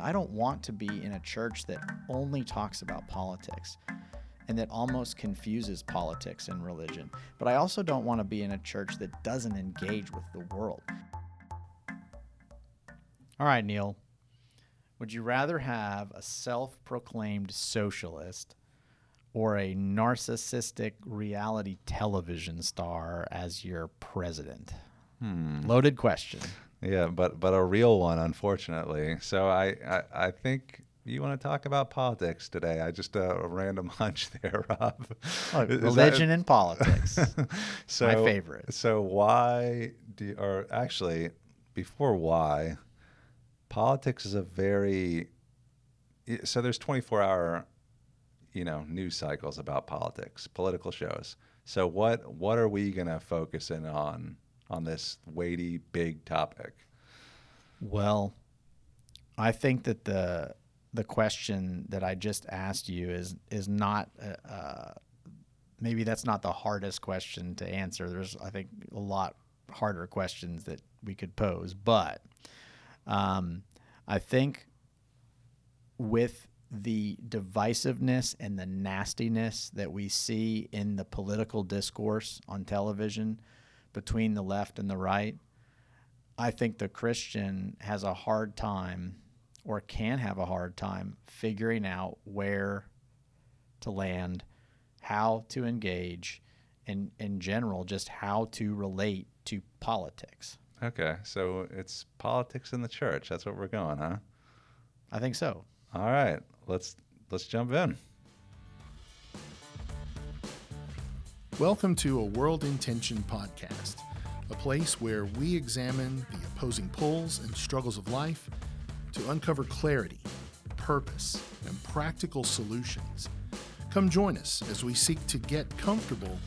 I don't want to be in a church that only talks about politics and that almost confuses politics and religion. But I also don't want to be in a church that doesn't engage with the world. All right, Neil. Would you rather have a self proclaimed socialist or a narcissistic reality television star as your president? Hmm. Loaded question. Yeah, but but a real one, unfortunately. So I I, I think you want to talk about politics today. I just uh, a random hunch there, Rob. Look, Is that- religion and politics. so My favorite. So why do you, or actually before why politics is a very so there's 24 hour you know news cycles about politics political shows so what what are we going to focus in on on this weighty big topic Well, I think that the the question that I just asked you is is not uh, uh, maybe that's not the hardest question to answer. There's I think a lot harder questions that we could pose, but um, I think with the divisiveness and the nastiness that we see in the political discourse on television between the left and the right, I think the Christian has a hard time or can have a hard time figuring out where to land, how to engage, and in general, just how to relate to politics. okay so it's politics in the church that's what we're going huh I think so. all right let's let's jump in Welcome to a World Intention podcast, a place where we examine the opposing pulls and struggles of life to uncover clarity, purpose, and practical solutions. Come join us as we seek to get comfortable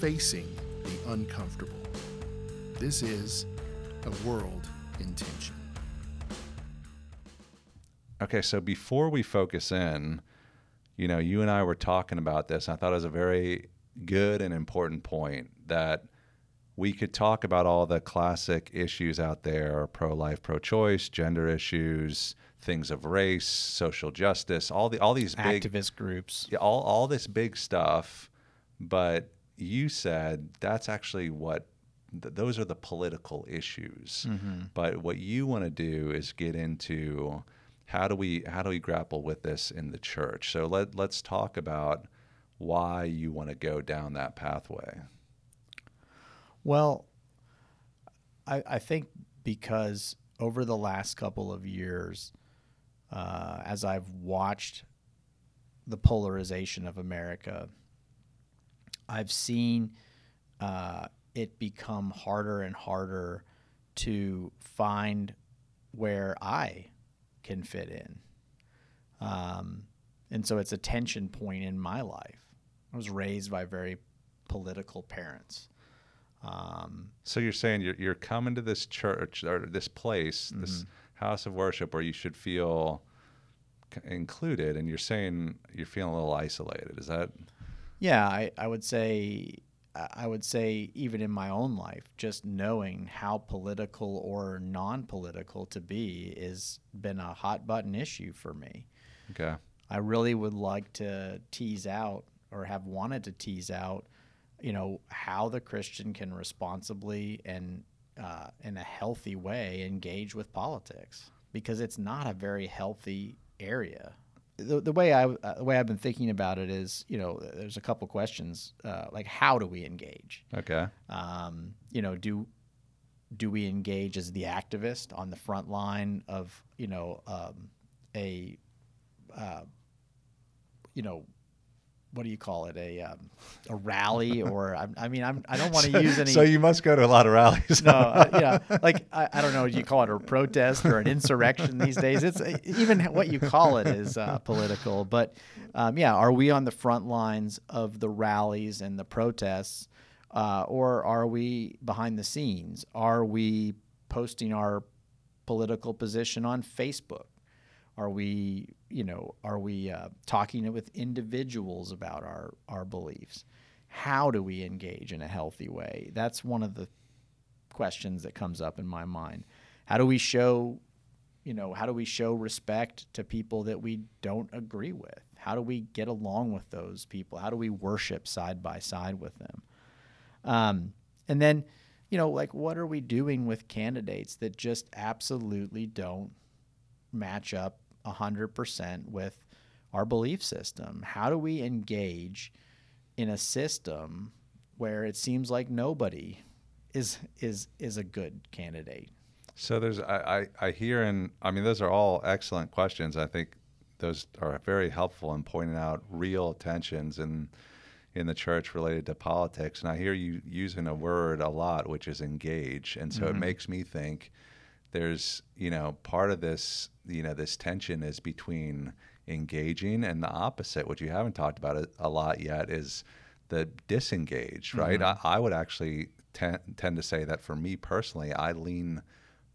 facing the uncomfortable. This is a World Intention. Okay, so before we focus in, you know, you and I were talking about this. And I thought it was a very good and important point that we could talk about all the classic issues out there pro life, pro choice, gender issues, things of race, social justice, all the all these big Activist groups. yeah, all all this big stuff, but you said that's actually what th- those are the political issues. Mm-hmm. But what you want to do is get into how do we how do we grapple with this in the church? So let let's talk about why you want to go down that pathway. Well, I, I think because over the last couple of years, uh, as I've watched the polarization of America, I've seen uh, it become harder and harder to find where I can fit in. Um, and so it's a tension point in my life. I was raised by very political parents. Um, So you're saying you're you're coming to this church or this place, this house of worship where you should feel included, and you're saying you're feeling a little isolated. Is that Yeah, I, I would say I would say even in my own life, just knowing how political or non-political to be is been a hot button issue for me. okay? I really would like to tease out or have wanted to tease out, you know, how the Christian can responsibly and uh, in a healthy way engage with politics because it's not a very healthy area. The, the way I uh, the way I've been thinking about it is, you know, there's a couple questions uh, like how do we engage? Okay. um, you know, do do we engage as the activist on the front line of you know um, a uh, you know what do you call it a um, a rally or I, I mean I'm, I don't want to use any So you must go to a lot of rallies. no, uh, yeah, like I, I don't know. Do you call it a protest or an insurrection these days? It's even what you call it is uh, political. But um, yeah, are we on the front lines of the rallies and the protests, uh, or are we behind the scenes? Are we posting our political position on Facebook? Are we, you know, are we uh, talking with individuals about our our beliefs? How do we engage in a healthy way? That's one of the questions that comes up in my mind. How do we show, you know, how do we show respect to people that we don't agree with? How do we get along with those people? How do we worship side by side with them? Um, and then, you know, like what are we doing with candidates that just absolutely don't match up 100% with our belief system? How do we engage in a system where it seems like nobody is is is a good candidate? So there's I, I, I hear and I mean those are all excellent questions. I think those are very helpful in pointing out real tensions in in the church related to politics. And I hear you using a word a lot, which is engage. And so mm-hmm. it makes me think there's you know part of this you know this tension is between engaging and the opposite, which you haven't talked about a lot yet, is the disengaged. Right? Mm-hmm. I, I would actually tend tend to say that for me personally, I lean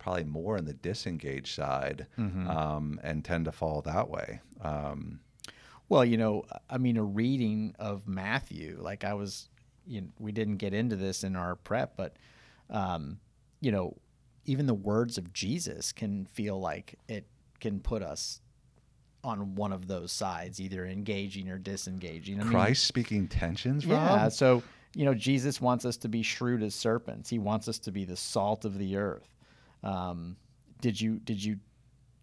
probably more on the disengaged side mm-hmm. um, and tend to fall that way. Um, well, you know, I mean, a reading of Matthew, like I was, you know, we didn't get into this in our prep, but, um, you know, even the words of Jesus can feel like it can put us on one of those sides, either engaging or disengaging. I Christ mean, speaking tensions, yeah. So you know, Jesus wants us to be shrewd as serpents. He wants us to be the salt of the earth. Um, did you did you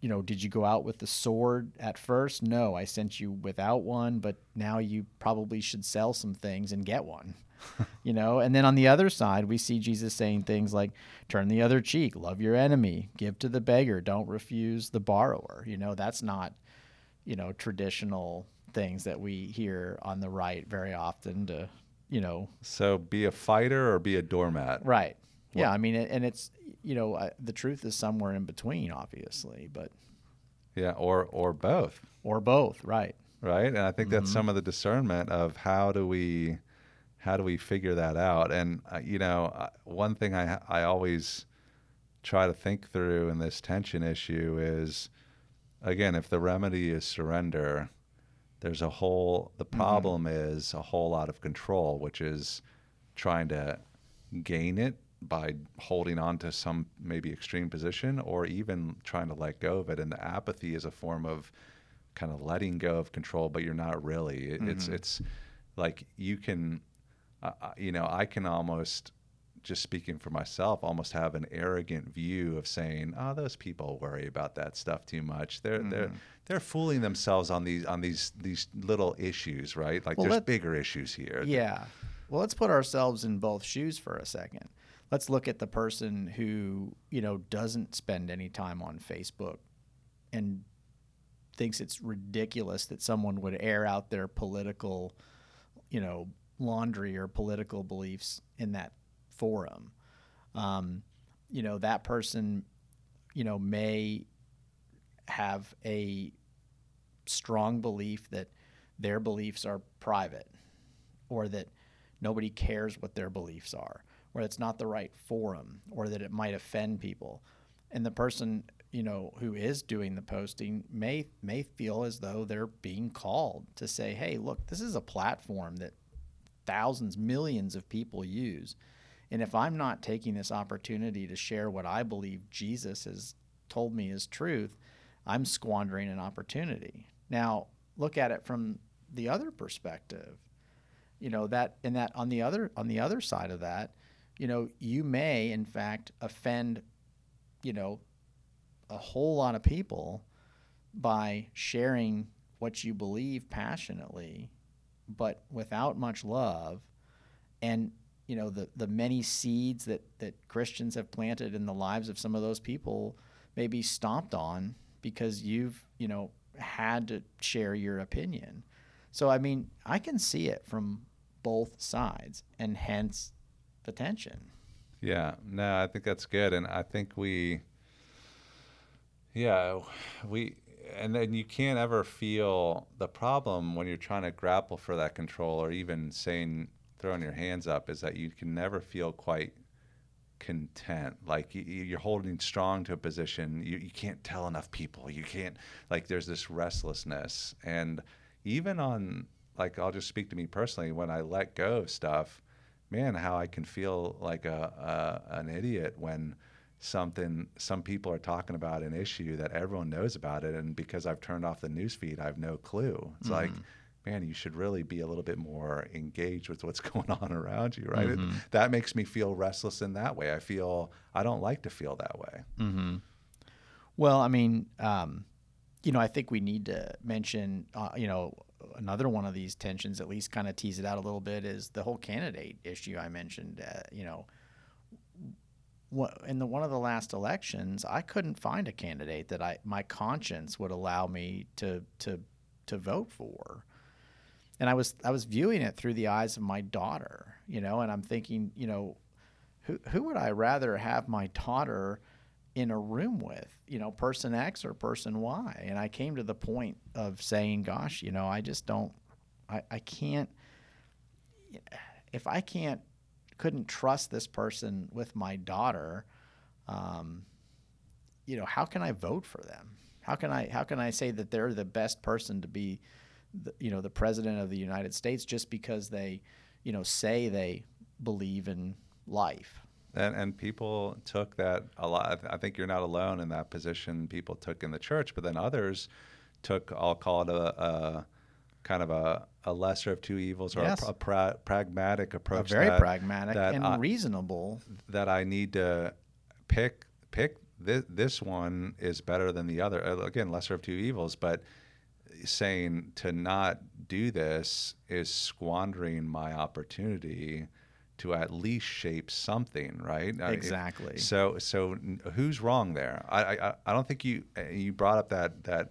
you know did you go out with the sword at first? No, I sent you without one, but now you probably should sell some things and get one. you know, and then on the other side, we see Jesus saying things like, "Turn the other cheek, love your enemy, give to the beggar, don't refuse the borrower." You know, that's not you know traditional things that we hear on the right very often to you know so be a fighter or be a doormat right what? Yeah, I mean, and it's you know uh, the truth is somewhere in between, obviously, but yeah, or or both, or both, right? Right, and I think mm-hmm. that's some of the discernment of how do we how do we figure that out? And uh, you know, uh, one thing I I always try to think through in this tension issue is again, if the remedy is surrender, there's a whole the mm-hmm. problem mm-hmm. is a whole lot of control, which is trying to gain it by holding on to some maybe extreme position or even trying to let go of it. And the apathy is a form of kind of letting go of control, but you're not really. It, mm-hmm. It's it's like you can, uh, you know, I can almost just speaking for myself, almost have an arrogant view of saying, "Oh, those people worry about that stuff too much. They're mm-hmm. they're they're fooling themselves on these on these these little issues, right? Like well, there's bigger issues here." Yeah. Well, let's put ourselves in both shoes for a second let's look at the person who you know doesn't spend any time on Facebook and thinks it's ridiculous that someone would air out their political you know laundry or political beliefs in that forum. Um, you know that person you know may have a strong belief that their beliefs are private or that nobody cares what their beliefs are or it's not the right forum or that it might offend people. And the person, you know, who is doing the posting may may feel as though they're being called to say, "Hey, look, this is a platform that thousands, millions of people use. And if I'm not taking this opportunity to share what I believe Jesus has told me is truth, I'm squandering an opportunity." Now, look at it from the other perspective. You know, that and that on the other on the other side of that, you know, you may in fact offend, you know, a whole lot of people by sharing what you believe passionately, but without much love. And, you know, the, the many seeds that, that Christians have planted in the lives of some of those people may be stomped on because you've, you know, had to share your opinion. So, I mean, I can see it from both sides, and hence attention. Yeah, no, I think that's good, and I think we, yeah, we, and then you can't ever feel the problem when you're trying to grapple for that control, or even saying throwing your hands up, is that you can never feel quite content like you're holding strong to a position you, you can't tell enough people you can't like there's this restlessness and even on like i'll just speak to me personally when i let go of stuff man, how I can feel like a, a an idiot when something some people are talking about an issue that everyone knows about it and because I've turned off the news feed I have no clue. It's like man, you should really be a little bit more engaged with what's going on around you, right? It, that makes me feel restless in that way. I feel I don't like to feel that way. Well, I mean, um, you know, I think we need to mention, uh, you know, another one of these tensions, at least kind of tease it out a little bit, is the whole candidate issue I mentioned. Uh, you know, in the one of the last elections, I couldn't find a candidate that I my conscience would allow me to to to vote for. And I was I was viewing it through the eyes of my daughter, you know, and I'm thinking, you know, who who would I rather have my daughter in a room with, you know, person X or person Y? And I came to the point of saying, gosh, you know, I just don't I, I can't if I can't couldn't trust this person with my daughter, um, you know, how can I vote for them? How can I how can I say that they're the best person to be, the, you know, the president of the United States just because they, you know, say they believe in life? And, and people took that a lot. I think you're not alone in that position. People took in the church, but then others took, I'll call it a, a kind of a, a lesser of two evils or Yes. a, a pra- pragmatic A approach. very that, pragmatic that and I- reasonable. that I need to pick pick this, this one is better than the other. Uh, Again, lesser of two evils, but saying to not do this is squandering my opportunity to at least shape something, right? I mean, Exactly. so so who's wrong there? I I, I don't think you uh, you brought up that that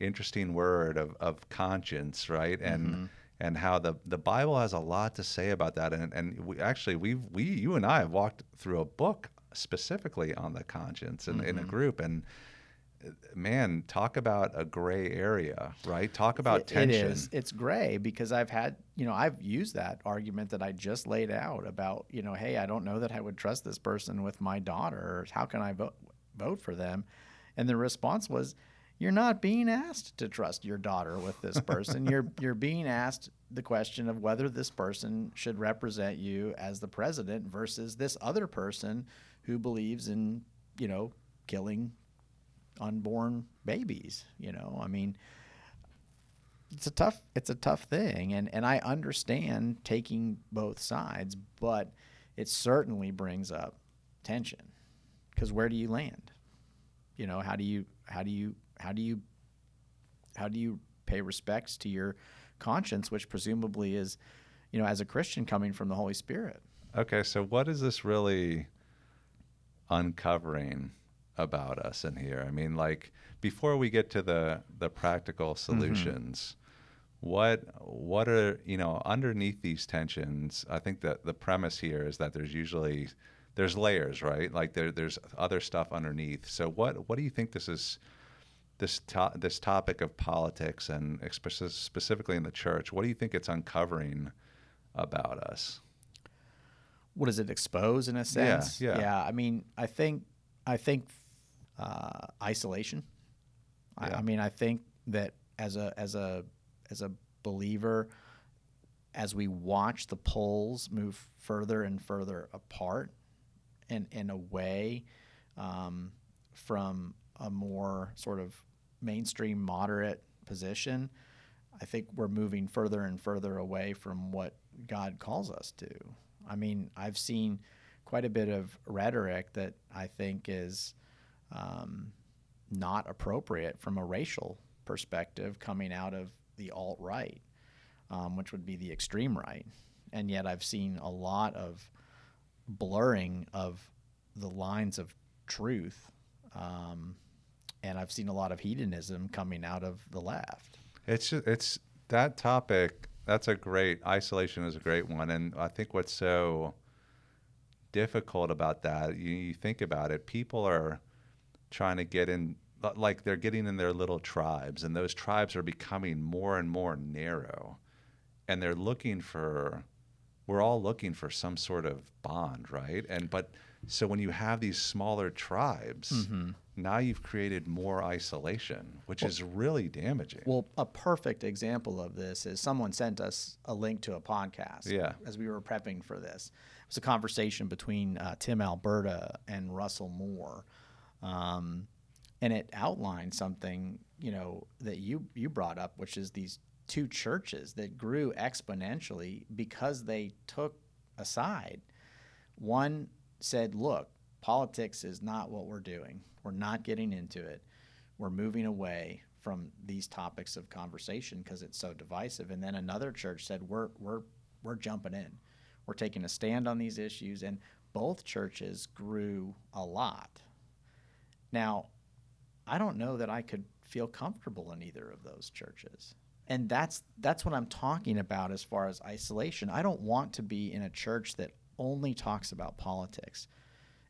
interesting word of, of conscience, right? And and how the, the Bible has a lot to say about that. And and we actually we've we you and I have walked through a book specifically on the conscience in, in a group and man, talk about a gray area, right? Talk about It- tension. It is. It's gray because I've had, you know, I've used that argument that I just laid out about, you know, hey, I don't know that I would trust this person with my daughter. How can I vote vote for them? And the response was, you're not being asked to trust your daughter with this person. you're you're being asked the question of whether this person should represent you as the president versus this other person who believes in, you know, killing unborn babies. You know, I mean, it's a tough it's a tough thing, and and I understand taking both sides, but it certainly brings up tension because where do you land? You know, how do you how do you how do you how do you pay respects to your conscience, which presumably is, you know, as a Christian coming from the Holy Spirit. Okay, so what is this really uncovering about us in here? I mean, like before we get to the the practical mm-hmm. solutions, what what are you know underneath these tensions? I think that the premise here is that there's usually there's layers, right? Like there there's other stuff underneath. So what what do you think this is? This to, this topic of politics and speci- specifically in the church, what do you think it's uncovering about us? what does it expose in a sense? yeah. Yeah. I mean, I think, I think, uh, isolation. I, Yeah. I mean, I think that as a as a as a believer, as we watch the poles move further and further apart, and and away um, from a more sort of mainstream moderate position, I think we're moving further and further away from what God calls us to. I mean, I've seen quite a bit of rhetoric that I think is um, not appropriate from a racial perspective coming out of the alt right, um, which would be the extreme right. And yet I've seen a lot of blurring of the lines of truth. Um, and I've seen a lot of hedonism coming out of the left. It's just, it's that topic. That's a great isolation is a great one, and I think what's so difficult about that, you, you think about it, people are trying to get in, like they're getting in their little tribes, and those tribes are becoming more and more narrow, and they're looking for. We're all looking for some sort of bond, right? And but so when you have these smaller tribes, now you've created more isolation, which is really damaging. Well, a perfect example of this is someone sent us a link to a podcast Yeah. as we were prepping for this. It was a conversation between uh, Tim Alberta and Russell Moore, um, and it outlined something you know that you you brought up, which is these two churches that grew exponentially because they took a side. One said, "Look, politics is not what we're doing. We're not getting into it. We're moving away." From these topics of conversation because it's so divisive, and then another church said we're we're we're jumping in we're taking a stand on these issues, and both churches grew a lot. Now, I don't know that I could feel comfortable in either of those churches. And that's that's what I'm talking about as far as isolation. I don't want to be in a church that only talks about politics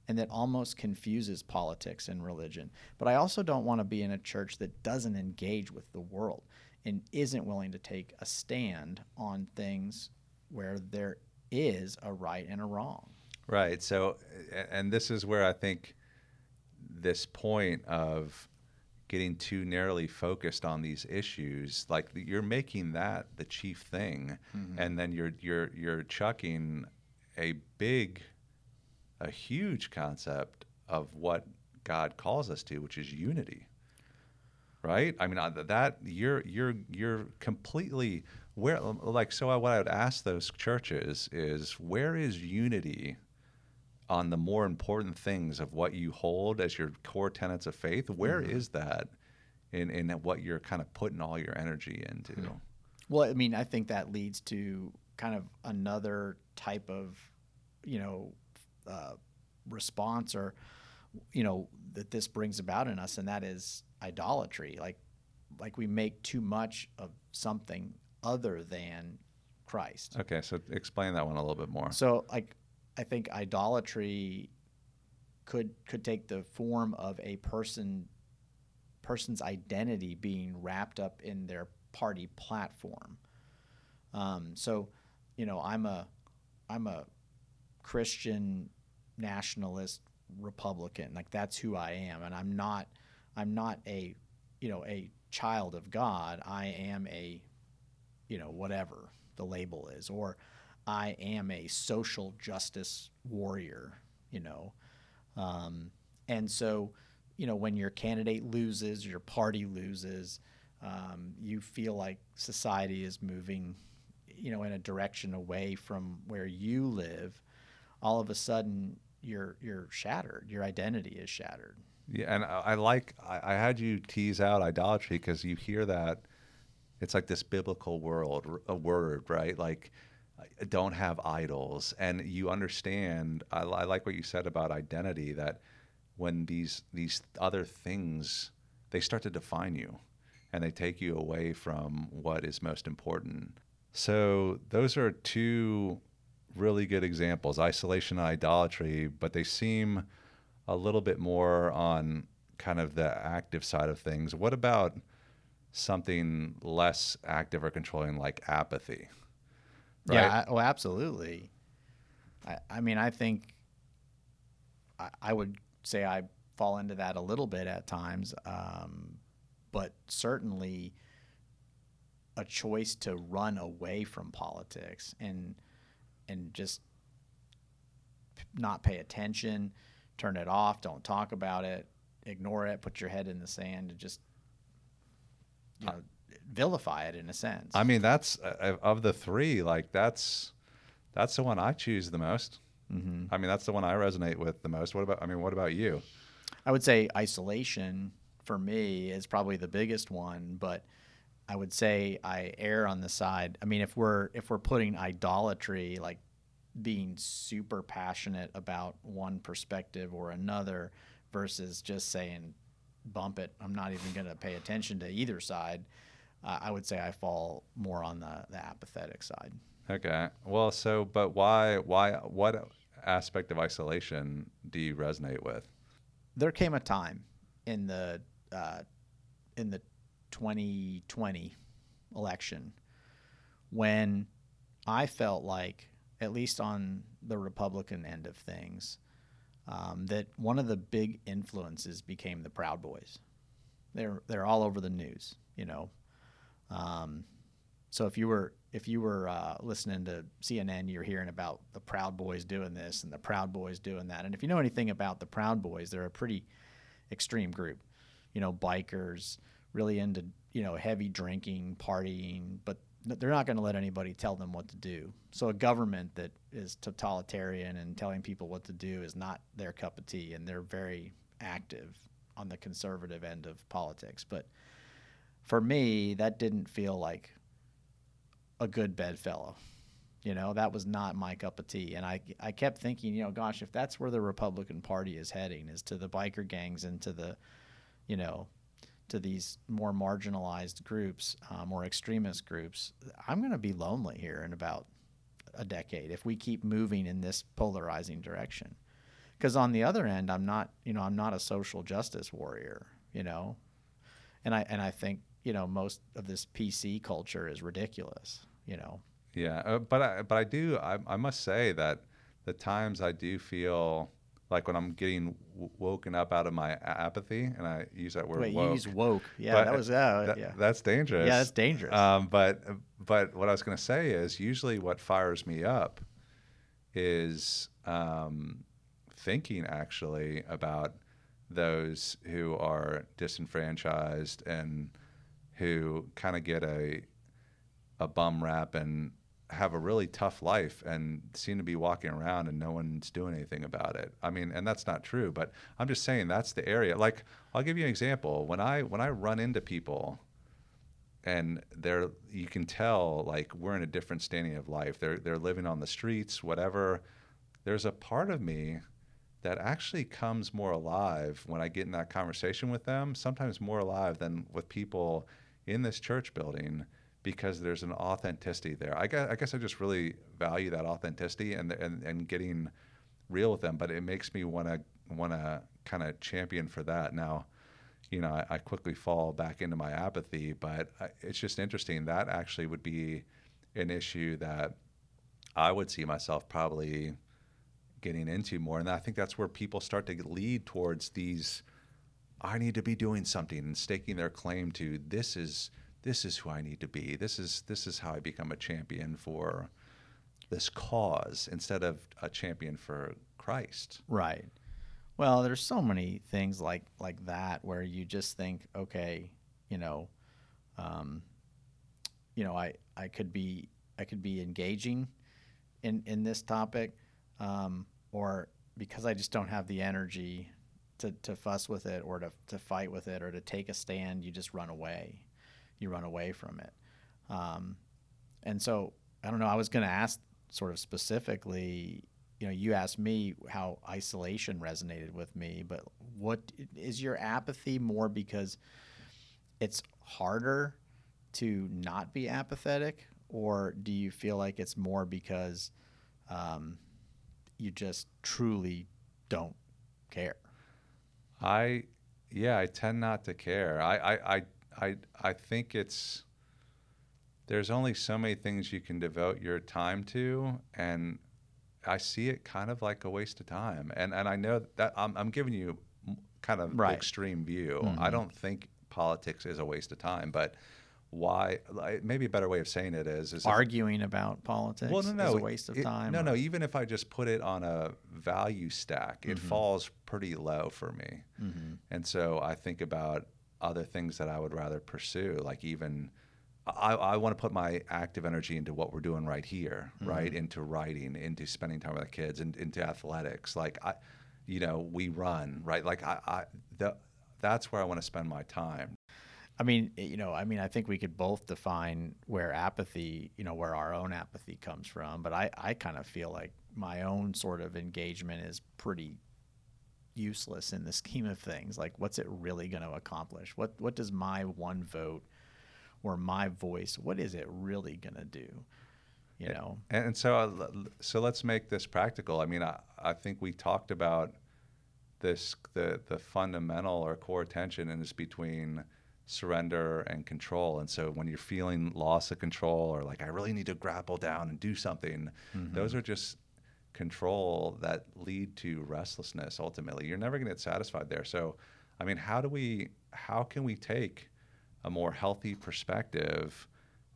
and that almost confuses politics and religion. But I also don't want to be in a church that doesn't engage with the world and isn't willing to take a stand on things where there is a right and a wrong. Right. So, and this is where I think this point of getting too narrowly focused on these issues, like you're making that the chief thing, mm-hmm. and then you're you're you're chucking a big, a huge concept of what God calls us to, which is unity. Right. I mean that you're you're you're completely where like so what i would ask those churches is where is unity on the more important things of what you hold as your core tenets of faith Where mm-hmm. is that in, in what you're kind of putting all your energy into mm-hmm. well i mean i think that leads to kind of another type of you know uh, response or you know that this brings about in us and that is idolatry like like we make too much of something other than Christ. Okay, so explain that one a little bit more. So, like, I think idolatry could could take the form of a person person's identity being wrapped up in their party platform. Um, so, you know, I'm a I'm a Christian nationalist Republican. Like that's who I am, and I'm not I'm not a you know a child of God. I am a you know, whatever the label is, or I am a social justice warrior, you know. Um, and so, you know, when your candidate loses, your party loses, um, you feel like society is moving, you know, in a direction away from where you live. All of a sudden, you're you're shattered. Your identity is shattered. Yeah, and I, I like I, I had you tease out idolatry because you hear that it's like this biblical world, a word, right? Like, don't have idols, and you understand. I, I like what you said about identity. That when these these other things they start to define you, and they take you away from what is most important. So those are two really good examples: isolation and idolatry. But they seem a little bit more on kind of the active side of things. What about something less active or controlling like apathy. Right? Yeah, oh, absolutely. I, I mean, I think I, I, would say I fall into that a little bit at times, um, but certainly a choice to run away from politics and and just not pay attention, turn it off, don't talk about it, ignore it, put your head in the sand, and just you know, vilify it in a sense. I mean, that's uh, of the three, like that's that's the one I choose the most. Mm-hmm. I mean, that's the one I resonate with the most. What about? I mean, what about you? I would say isolation for me is probably the biggest one, but I would say I err on the side. I mean, if we're if we're putting idolatry like being super passionate about one perspective or another versus just saying bump it. I'm not even going to pay attention to either side. Uh, I would say I fall more on the, the apathetic side. Okay. Well, so but why why what aspect of isolation do you resonate with? There came a time in the uh, in the 2020 election when I felt like, at least on the Republican end of things, um, that one of the big influences became the Proud Boys. They're they're all over the news, you know. Um, So if you were if you were uh, listening to CNN, you're hearing about the Proud Boys doing this and the Proud Boys doing that. And if you know anything about the Proud Boys, they're a pretty extreme group. You know, bikers, really into you know heavy drinking, partying, but they're not going to let anybody tell them what to do. So a government that is totalitarian and telling people what to do is not their cup of tea, and they're very active on the conservative end of politics. But for me, that didn't feel like a good bedfellow. You know, that was not my cup of tea. And I, I kept thinking, you know, gosh, if that's where the Republican Party is heading, is to the biker gangs and to the, you know, to these more marginalized groups, uh, more extremist groups, I'm going to be lonely here in about a decade if we keep moving in this polarizing direction. Because on the other end, I'm not, you know, I'm not a social justice warrior, you know, and I and I think you know most of this PC culture is ridiculous, you know. Yeah, uh, but I, but I do I, I must say that the times I do feel like when I'm getting w- woken up out of my apathy, and I use that word. Wait, woke. you use woke? Yeah, that was uh, that- yeah. That's dangerous. Yeah, that's dangerous. Um, but but what I was going to say is usually what fires me up is um, thinking actually about those who are disenfranchised and who kind of get a a bum rap and have a really tough life and seem to be walking around and no one's doing anything about it. I mean, and that's not true, but I'm just saying that's the area. Like I'll give you an example. When I when I run into people and they're you can tell like we're in a different standing of life. They're they're living on the streets, whatever. There's a part of me that actually comes more alive when I get in that conversation with them, sometimes more alive than with people in this church building because there's an authenticity there. I guess, I guess I just really value that authenticity and, and, and getting real with them, but it makes me want to want to kind of champion for that. Now, you know, I, I quickly fall back into my apathy, but I, it's just interesting. That actually would be an issue that I would see myself probably getting into more. And I think that's where people start to lead towards these I need to be doing something and staking their claim to this is this is who I need to be. This is this is how I become a champion for this cause instead of a champion for Christ. Right. Well, there's so many things like like that where you just think, okay, you know, um, you know, I I could be I could be engaging in in this topic, um, or because I just don't have the energy to, to fuss with it or to, to fight with it or to take a stand, you just run away. You run away from it. Um, and so I don't know. I was going to ask sort of specifically. You know, you asked me how isolation resonated with me, but what is your apathy more because it's harder to not be apathetic, or do you feel like it's more because um, you just truly don't care? I yeah, I tend not to care. I I I I, I think it's there's only so many things you can devote your time to and I see it kind of like a waste of time. And and I know that I'm I'm giving you kind of Right. extreme view. Mhm. I don't think politics is a waste of time, but why like, maybe a better way of saying it is is if- Arguing about politics well, no, no, is a waste of it- time. No, or- no. Even if I just put it on a value stack, it Mhm. falls pretty low for me. Mhm. And so I think about other things that I would rather pursue, like even I, I want to put my active energy into what we're doing right here, right? Mm-hmm. Into writing, into spending time with the kids, and into athletics. Like I, you know, we run, right? Like I, I the, that's where I want to spend my time. I mean, eh, you know, I mean, I think we could both define where apathy, you know, where our own apathy comes from. But I, I kind of feel like my own sort of engagement is pretty useless in the scheme of things. Like, what's it really going to accomplish? What, what does my one vote or my voice, what is it really going to do? You know, And, and so, uh, so let's make this practical. I mean, I, I think we talked about this the the fundamental or core tension and is between surrender and control. And so, when you're feeling loss of control or like I really need to grapple down and do something, mm-hmm. those are just control that lead to restlessness. Ultimately, you're never going to get satisfied there. So, I mean, how do we how can we take a more healthy perspective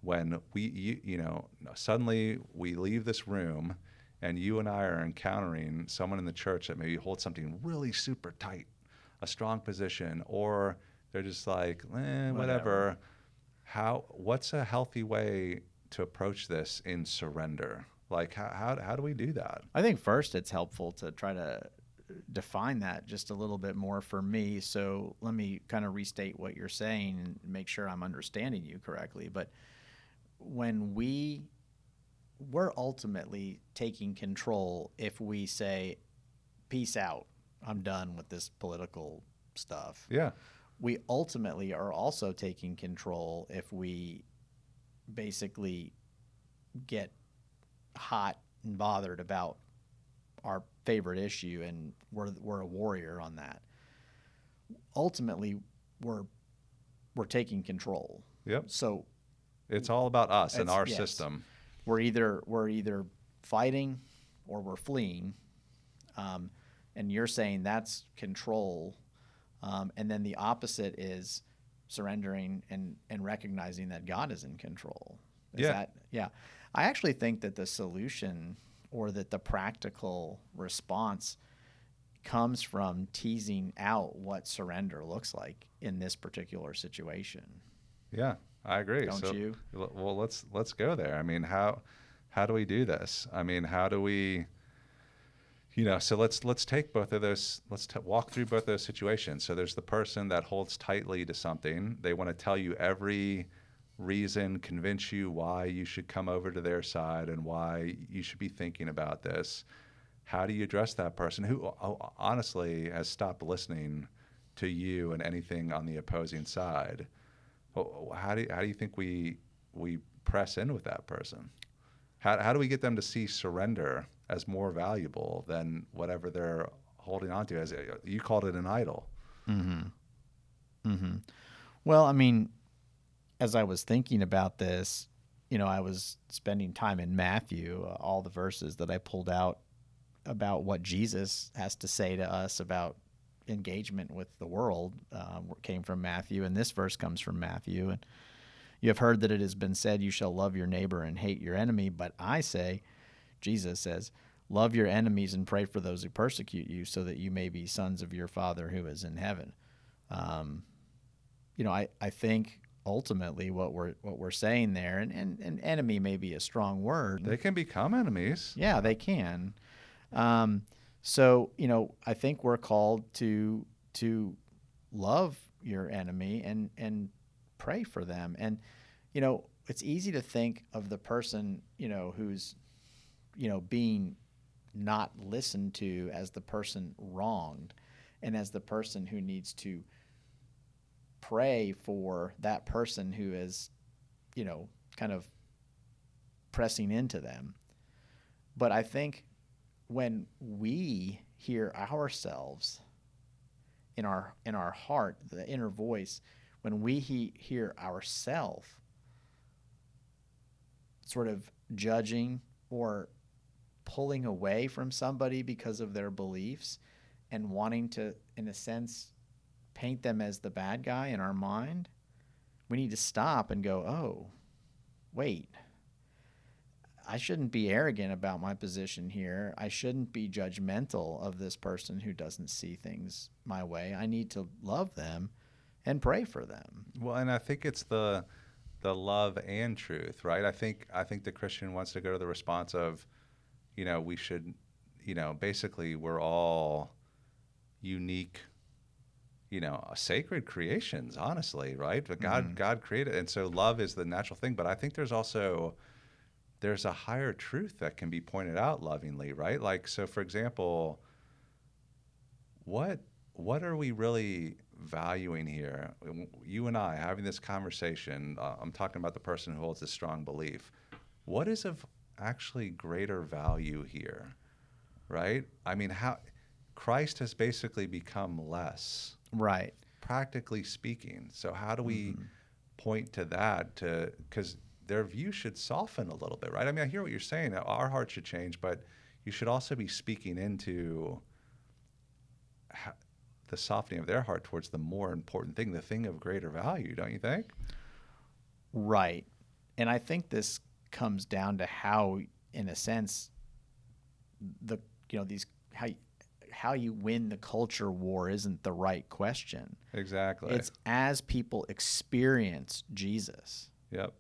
when we you, you know suddenly we leave this room and you and I are encountering someone in the church that maybe holds something really super tight, a strong position, or they're just like, eh, whatever. Whatever. How? What's a healthy way to approach this in surrender? Like, how, how, how do we do that? I think first it's helpful to try to define that just a little bit more for me. So let me kind of restate what you're saying and make sure I'm understanding you correctly. But when we we're ultimately taking control if we say, "Peace out, I'm done with this political stuff." Yeah. We ultimately are also taking control if we basically get hot and bothered about our favorite issue and we're, we're a warrior on that ultimately we're we're taking control Yep. so It's all about us and our yes. system. we're either we're either fighting or we're fleeing um, and you're saying that's control um, and then the opposite is surrendering and and recognizing that god is in control is Yeah. that yeah i actually think that the solution or that the practical response comes from teasing out what surrender looks like in this particular situation Yeah, I agree. Don't so, you? Well, let's let's go there. I mean, how how do we do this? I mean, how do we you know, so let's let's take both of those let's t- walk through both those situations. So there's the person that holds tightly to something. They want to tell you every reason, convince you why you should come over to their side and why you should be thinking about this. How do you address that person who honestly has stopped listening to you and anything on the opposing side? How do how do you think we we press in with that person? How how do we get them to see surrender as more valuable than whatever they're holding on to? As you called it an idol. Mm-hmm. Well, I mean, as I was thinking about this, you know, I was spending time in Matthew, uh, all the verses that I pulled out about what Jesus has to say to us about engagement with the world uh, came from Matthew, and this verse comes from Matthew. And you have heard that it has been said, "You shall love your neighbor and hate your enemy." But I say, Jesus says, "Love your enemies and pray for those who persecute you, so that you may be sons of your Father who is in heaven." Um, you know, I, I think ultimately what we're what we're saying there, and, and, and enemy may be a strong word. They can become enemies. Yeah, they can. Um, so you know, I think we're called to to love your enemy and and pray for them. And you know, it's easy to think of the person you know who's you know being not listened to as the person wronged, and as the person who needs to pray for that person who is, you know, kind of pressing into them. But I think when we hear ourselves in our in our heart, the inner voice, when we he, hear ourself sort of judging or pulling away from somebody because of their beliefs and wanting to in a sense paint them as the bad guy in our mind, we need to stop and go, "Oh, wait. I shouldn't be arrogant about my position here. I shouldn't be judgmental of this person who doesn't see things my way. I need to love them and pray for them. Well, and I think it's the the love and truth, right? I think I think the Christian wants to go to the response of, you know, we should, you know, basically we're all unique, you know, uh, sacred creations, honestly, right? But God mm-hmm. God created and so love is the natural thing, but I think there's also there's a higher truth that can be pointed out lovingly, right? Like so for example, what what are we really valuing here? You and I having this conversation. Uh, I'm talking about the person who holds this strong belief. What is of actually greater value here, right? I mean, how Christ has basically become less, Right. practically speaking. So how do we point to that? To because their view should soften a little bit, right? I mean, I hear what you're saying. Our heart should change, but you should also be speaking into the softening of their heart towards the more important thing, the thing of greater value, don't you think? Right. and I think this comes down to how, in a sense, the you know these how how you win the culture war isn't the right question. Exactly. It's as people experience Jesus. Yep.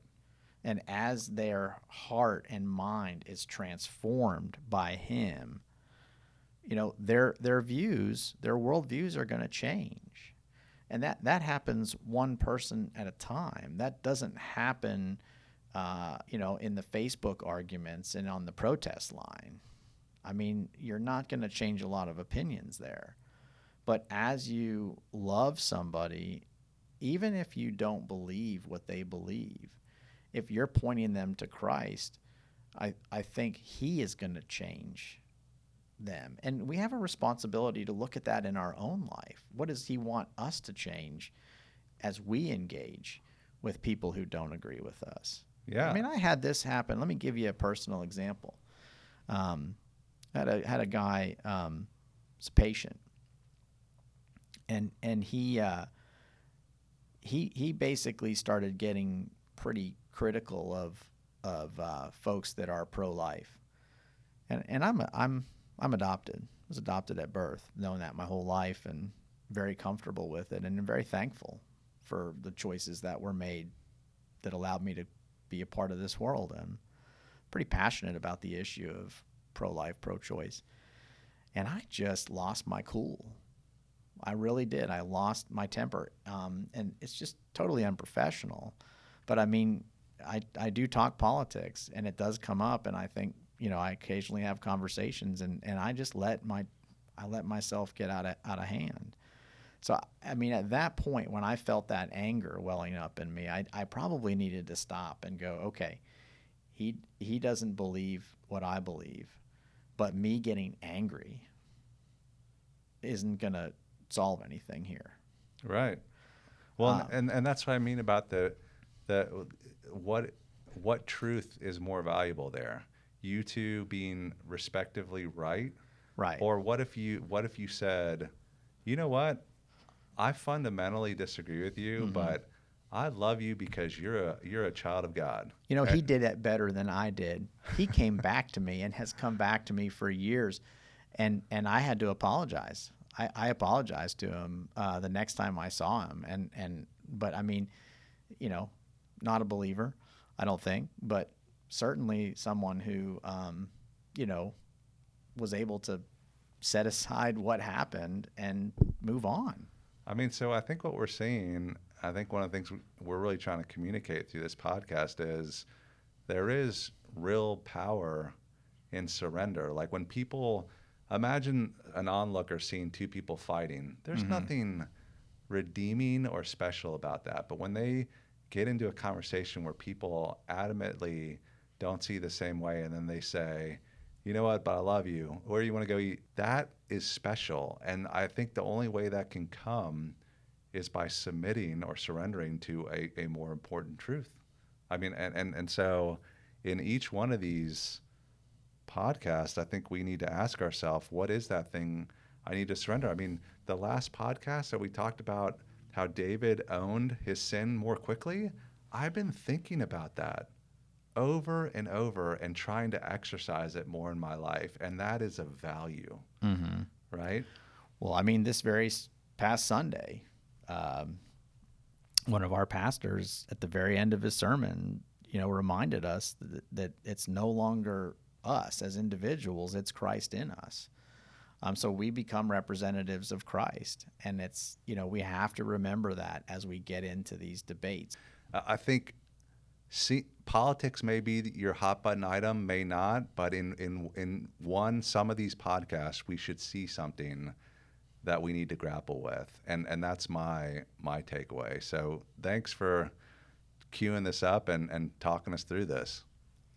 And as their heart and mind is transformed by him, you know, their their views, their worldviews are going to change. And that, that happens one person at a time. That doesn't happen, uh, you know, in the Facebook arguments and on the protest line. I mean, you're not going to change a lot of opinions there. But as you love somebody, even if you don't believe what they believe, if you're pointing them to Christ, I, I think He is going to change them. And we have a responsibility to look at that in our own life. What does He want us to change as we engage with people who don't agree with us? Yeah. I mean, I had this happen. Let me give you a personal example. Um, I had a had a guy, um, was a patient, and and he uh, he he basically started getting pretty critical of of uh, folks that are pro life, and and I'm a, I'm I'm adopted. I was adopted at birth, knowing that my whole life, and very comfortable with it, and very thankful for the choices that were made that allowed me to be a part of this world. And pretty passionate about the issue of pro life, pro choice. And I just lost my cool. I really did. I lost my temper. Um, and it's just totally unprofessional. But I mean, I, I do talk politics and it does come up. And I think, you know, I occasionally have conversations and, and I just let my, I let myself get out of, out of hand. So, I mean, at that point, when I felt that anger welling up in me, I, I probably needed to stop and go, okay, he, he doesn't believe what I believe, but me getting angry isn't going to solve anything here. Right. Well, Um, and and that's what I mean about the the what what truth is more valuable there? You two being respectively right, Right. or what if you what if you said, you know what, I fundamentally disagree with you, Mm-hmm. but I love you because you're a you're a child of God. You know, he did it better than I did. He came back to me and has come back to me for years, and and I had to apologize. I, I apologized to him uh, the next time I saw him, and and but I mean, you know, not a believer, I don't think, but certainly someone who, um, you know, was able to set aside what happened and move on. I mean, so I think what we're seeing, I think one of the things we're really trying to communicate through this podcast is there is real power in surrender. Like when people imagine an onlooker seeing two people fighting, there's nothing redeeming or special about that. But when they get into a conversation where people adamantly don't see the same way and then they say, you know what, but I love you. Where do you want to go eat? That is special. And I think the only way that can come is by submitting or surrendering to a, a more important truth. I mean, and, and, and so in each one of these podcasts, I think we need to ask ourselves, what is that thing I need to surrender? I mean, the last podcast that we talked about how David owned his sin more quickly, I've been thinking about that over and over and trying to exercise it more in my life. And that is a value, Mm-hmm. right? Well, I mean, this very past Sunday, um, one of our pastors at the very end of his sermon, you know, reminded us that, that it's no longer us as individuals; it's Christ in us. Um, so we become representatives of Christ, and it's you know we have to remember that as we get into these debates. I I think see, politics may be your hot button item, may not, but in, in, in one, some of these podcasts, we should see something that we need to grapple with. And, and that's my, my takeaway. So thanks for queuing this up and, and talking us through this.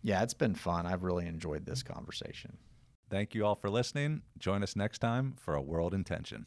Yeah, it's been fun. I've really enjoyed this conversation. Thank you all for listening. Join us next time for A World in Tension.